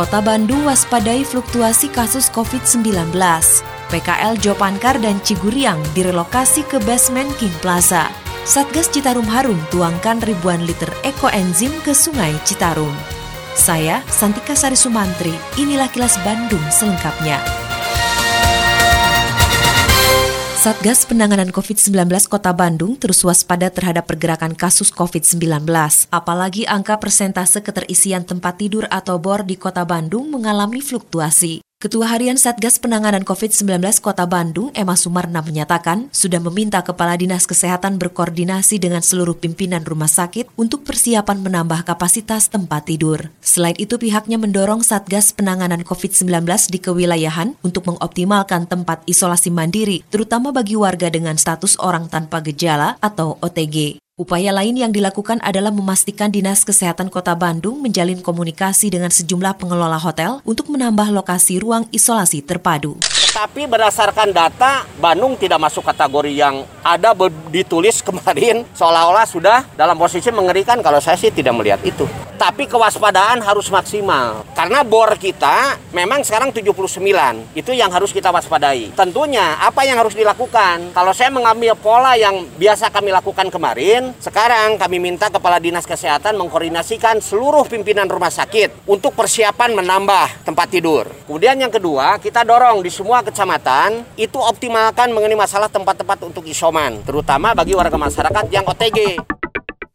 Kota Bandung waspadai fluktuasi kasus COVID-19. PKL Jopankar dan Ciguriang direlokasi ke basement King Plaza. Satgas Citarum Harum tuangkan ribuan liter ekoenzim ke Sungai Citarum. Saya, Santika Sari Sumantri, inilah kilas Bandung selengkapnya. Satgas Penanganan COVID-19 Kota Bandung terus waspada terhadap pergerakan kasus COVID-19. Apalagi angka persentase keterisian tempat tidur atau BOR di Kota Bandung mengalami fluktuasi. Ketua Harian Satgas Penanganan COVID-19 Kota Bandung, Emma Sumarna menyatakan, sudah meminta Kepala Dinas Kesehatan berkoordinasi dengan seluruh pimpinan rumah sakit untuk persiapan menambah kapasitas tempat tidur. Selain itu, pihaknya mendorong Satgas Penanganan COVID-19 di kewilayahan untuk mengoptimalkan tempat isolasi mandiri, terutama bagi warga dengan status orang tanpa gejala atau OTG. Upaya lain yang dilakukan adalah memastikan Dinas Kesehatan Kota Bandung menjalin komunikasi dengan sejumlah pengelola hotel untuk menambah lokasi ruang isolasi terpadu. Tapi berdasarkan data, Bandung tidak masuk kategori yang ada ditulis kemarin seolah-olah sudah dalam posisi mengerikan kalau saya sih tidak melihat itu. Tapi kewaspadaan harus maksimal. Karena bor kita memang sekarang 79. Itu yang harus kita waspadai. Tentunya apa yang harus dilakukan? Kalau saya mengambil pola yang biasa kami lakukan kemarin, sekarang kami minta Kepala Dinas Kesehatan mengkoordinasikan seluruh pimpinan rumah sakit untuk persiapan menambah tempat tidur. Kemudian yang kedua, kita dorong di semua kecamatan itu optimalkan mengenai masalah tempat-tempat untuk isoman, terutama bagi warga masyarakat yang OTG.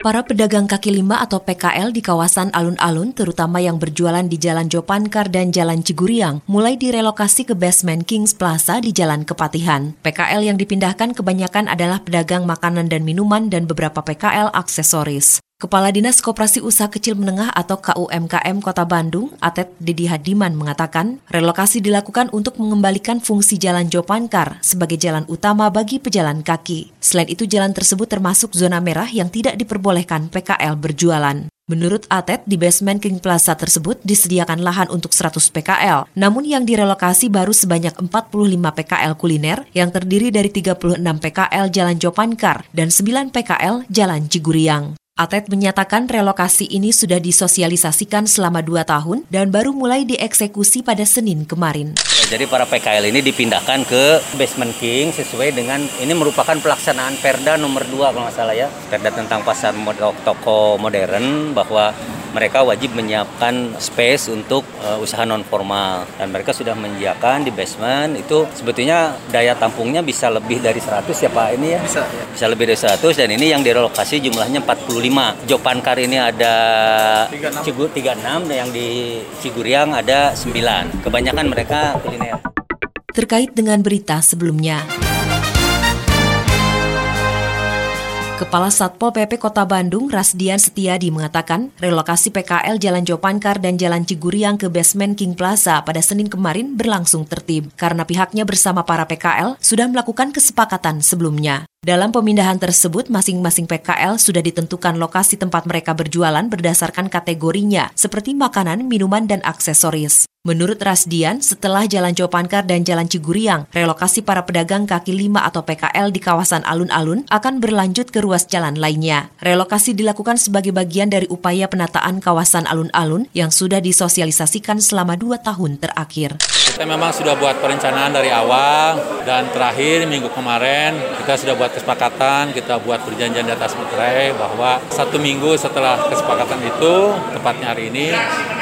Para pedagang kaki lima atau PKL di kawasan alun-alun, terutama yang berjualan di Jalan Jopankar dan Jalan Ciguriang, mulai direlokasi ke basement Kings Plaza di Jalan Kepatihan. PKL yang dipindahkan kebanyakan adalah pedagang makanan dan minuman dan beberapa PKL aksesoris. Kepala Dinas Koperasi Usaha Kecil Menengah atau KUMKM Kota Bandung, Atet Didi Hadiman mengatakan, relokasi dilakukan untuk mengembalikan fungsi Jalan Jopankar sebagai jalan utama bagi pejalan kaki. Selain itu, jalan tersebut termasuk zona merah yang tidak diperbolehkan PKL berjualan. Menurut Atet, di basement King Plaza tersebut disediakan lahan untuk 100 PKL, namun yang direlokasi baru sebanyak 45 PKL kuliner yang terdiri dari 36 PKL Jalan Jopankar dan 9 PKL Jalan Ciguriang. Atet menyatakan relokasi ini sudah disosialisasikan selama dua tahun dan baru mulai dieksekusi pada Senin kemarin. Jadi para PKL ini dipindahkan ke Basement King sesuai dengan ini merupakan pelaksanaan Perda nomor 2 kalau nggak salah ya. Perda tentang pasar toko modern bahwa mereka wajib menyiapkan space untuk uh, usaha non formal dan mereka sudah menyediakan di basement itu sebetulnya daya tampungnya bisa lebih dari 100 ya Pak ini ya? Bisa ya. bisa lebih dari 100 dan ini yang direlokasi jumlahnya 45 Jopankar ini ada 36, Cigur, 36 yang di Ciguriang ada 9 kebanyakan mereka kuliner. Terkait dengan berita sebelumnya Kepala Satpol PP Kota Bandung, Rasdian Setiadi mengatakan, relokasi PKL Jalan Jopankar dan Jalan Ciguriang ke basement King Plaza pada Senin kemarin berlangsung tertib karena pihaknya bersama para PKL sudah melakukan kesepakatan sebelumnya. Dalam pemindahan tersebut, masing-masing PKL sudah ditentukan lokasi tempat mereka berjualan berdasarkan kategorinya, seperti makanan, minuman, dan aksesoris. Menurut Rasdian, setelah Jalan Jopankar dan Jalan Ciguriang, relokasi para pedagang kaki lima atau PKL di kawasan alun-alun akan berlanjut ke ruas jalan lainnya. Relokasi dilakukan sebagai bagian dari upaya penataan kawasan alun-alun yang sudah disosialisasikan selama dua tahun terakhir. Kita memang sudah buat perencanaan dari awal dan terakhir minggu kemarin kita sudah buat kesepakatan, kita buat perjanjian di atas materai bahwa satu minggu setelah kesepakatan itu, tepatnya hari ini,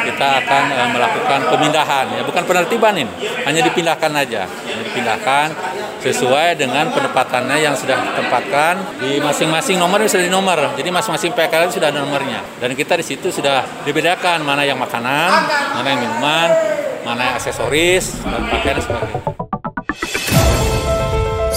kita akan uh, melakukan pemindahan, ya. Bukan penertiban ini, hanya dipindahkan aja, hanya dipindahkan sesuai dengan penempatannya yang sudah ditempatkan di masing-masing nomor sudah di nomor, jadi masing-masing PKL sudah ada nomornya, dan kita di situ sudah dibedakan mana yang makanan, mana yang minuman, mana aksesoris dan pakaian sebagainya.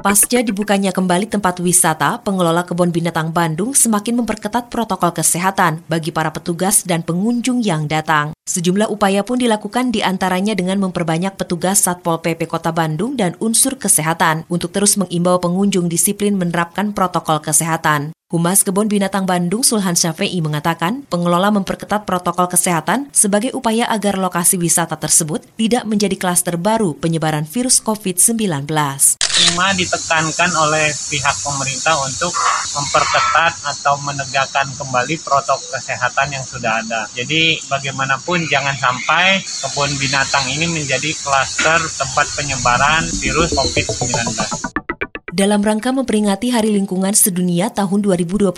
Pasca dibukanya kembali tempat wisata, pengelola kebun binatang Bandung semakin memperketat protokol kesehatan bagi para petugas dan pengunjung yang datang. Sejumlah upaya pun dilakukan di antaranya dengan memperbanyak petugas Satpol PP Kota Bandung dan unsur kesehatan untuk terus mengimbau pengunjung disiplin menerapkan protokol kesehatan. Humas Kebun Binatang Bandung Sulhan Syafi'i mengatakan pengelola memperketat protokol kesehatan sebagai upaya agar lokasi wisata tersebut tidak menjadi klaster baru penyebaran virus COVID-19. Cuma ditekankan oleh pihak pemerintah untuk memperketat atau menegakkan kembali protokol kesehatan yang sudah ada. Jadi bagaimanapun jangan sampai kebun binatang ini menjadi klaster tempat penyebaran virus COVID-19. Dalam rangka memperingati Hari Lingkungan Sedunia tahun 2021,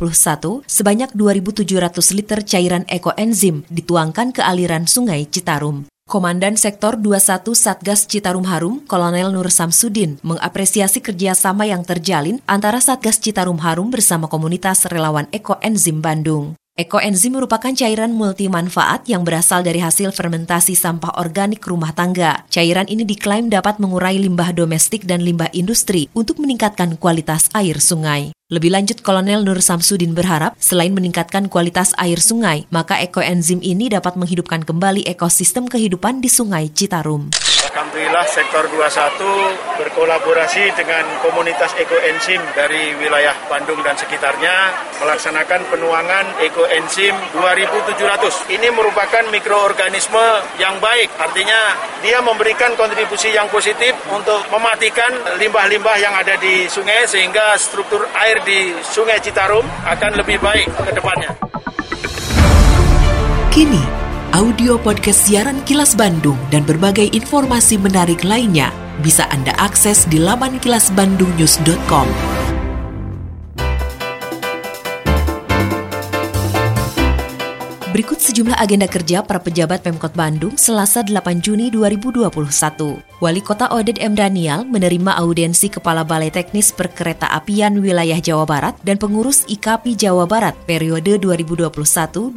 sebanyak 2.700 liter cairan ekoenzim dituangkan ke aliran Sungai Citarum. Komandan Sektor 21 Satgas Citarum Harum, Kolonel Nur Samsudin, mengapresiasi kerjasama yang terjalin antara Satgas Citarum Harum bersama komunitas relawan ekoenzim Bandung. Ekoenzim merupakan cairan multimanfaat yang berasal dari hasil fermentasi sampah organik rumah tangga. Cairan ini diklaim dapat mengurai limbah domestik dan limbah industri untuk meningkatkan kualitas air sungai. Lebih lanjut, Kolonel Nur Samsudin berharap selain meningkatkan kualitas air sungai, maka ekoenzim ini dapat menghidupkan kembali ekosistem kehidupan di Sungai Citarum. Alhamdulillah sektor 21 berkolaborasi dengan komunitas ekoenzim dari wilayah Bandung dan sekitarnya melaksanakan penuangan ekoenzim 2700. Ini merupakan mikroorganisme yang baik, artinya dia memberikan kontribusi yang positif untuk mematikan limbah-limbah yang ada di sungai sehingga struktur air di Sungai Citarum akan lebih baik ke depannya. Kini audio podcast siaran Kilas Bandung dan berbagai informasi menarik lainnya bisa Anda akses di laman kilasbandungnews.com. Berikut sejumlah agenda kerja para pejabat Pemkot Bandung Selasa 8 Juni 2021. Wali Kota Oded M. Daniel menerima audiensi Kepala Balai Teknis Perkereta Apian Wilayah Jawa Barat dan pengurus IKAPI Jawa Barat periode 2021-2026.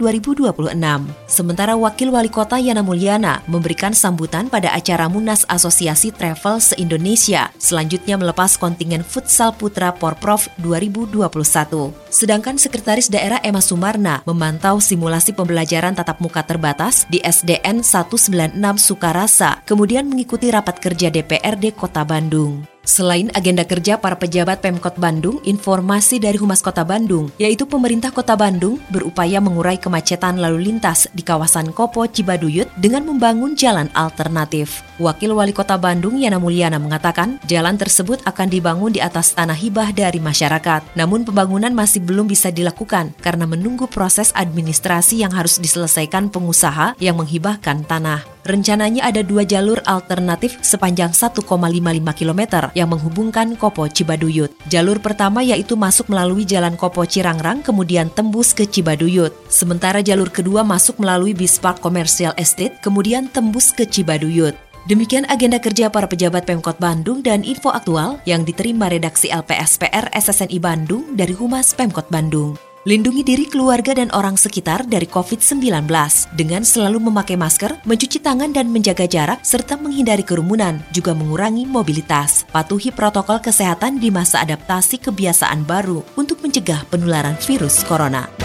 Sementara Wakil Wali Kota Yana Mulyana memberikan sambutan pada acara Munas Asosiasi Travel se-Indonesia, selanjutnya melepas kontingen futsal putra Porprov 2021. Sedangkan Sekretaris Daerah Emma Sumarna memantau simulasi pembelajaran tatap muka terbatas di SDN 196 Sukarasa, kemudian mengikuti rapat kerja DPRD Kota Bandung. Selain agenda kerja para pejabat Pemkot Bandung, informasi dari Humas Kota Bandung, yaitu pemerintah Kota Bandung berupaya mengurai kemacetan lalu lintas di kawasan Kopo Cibaduyut dengan membangun jalan alternatif. Wakil Wali Kota Bandung Yana Mulyana mengatakan, jalan tersebut akan dibangun di atas tanah hibah dari masyarakat. Namun pembangunan masih belum bisa dilakukan karena menunggu proses administrasi yang harus diselesaikan pengusaha yang menghibahkan tanah. Rencananya ada dua jalur alternatif sepanjang 1,55 km yang menghubungkan Kopo Cibaduyut. Jalur pertama yaitu masuk melalui Jalan Kopo Cirangrang kemudian tembus ke Cibaduyut. Sementara jalur kedua masuk melalui Bispark Commercial Estate kemudian tembus ke Cibaduyut. Demikian agenda kerja para pejabat Pemkot Bandung dan info aktual yang diterima redaksi LPSPR SSNI Bandung dari Humas Pemkot Bandung. Lindungi diri keluarga dan orang sekitar dari COVID-19 dengan selalu memakai masker, mencuci tangan dan menjaga jarak, serta menghindari kerumunan, juga mengurangi mobilitas. Patuhi protokol kesehatan di masa adaptasi kebiasaan baru untuk mencegah penularan virus corona.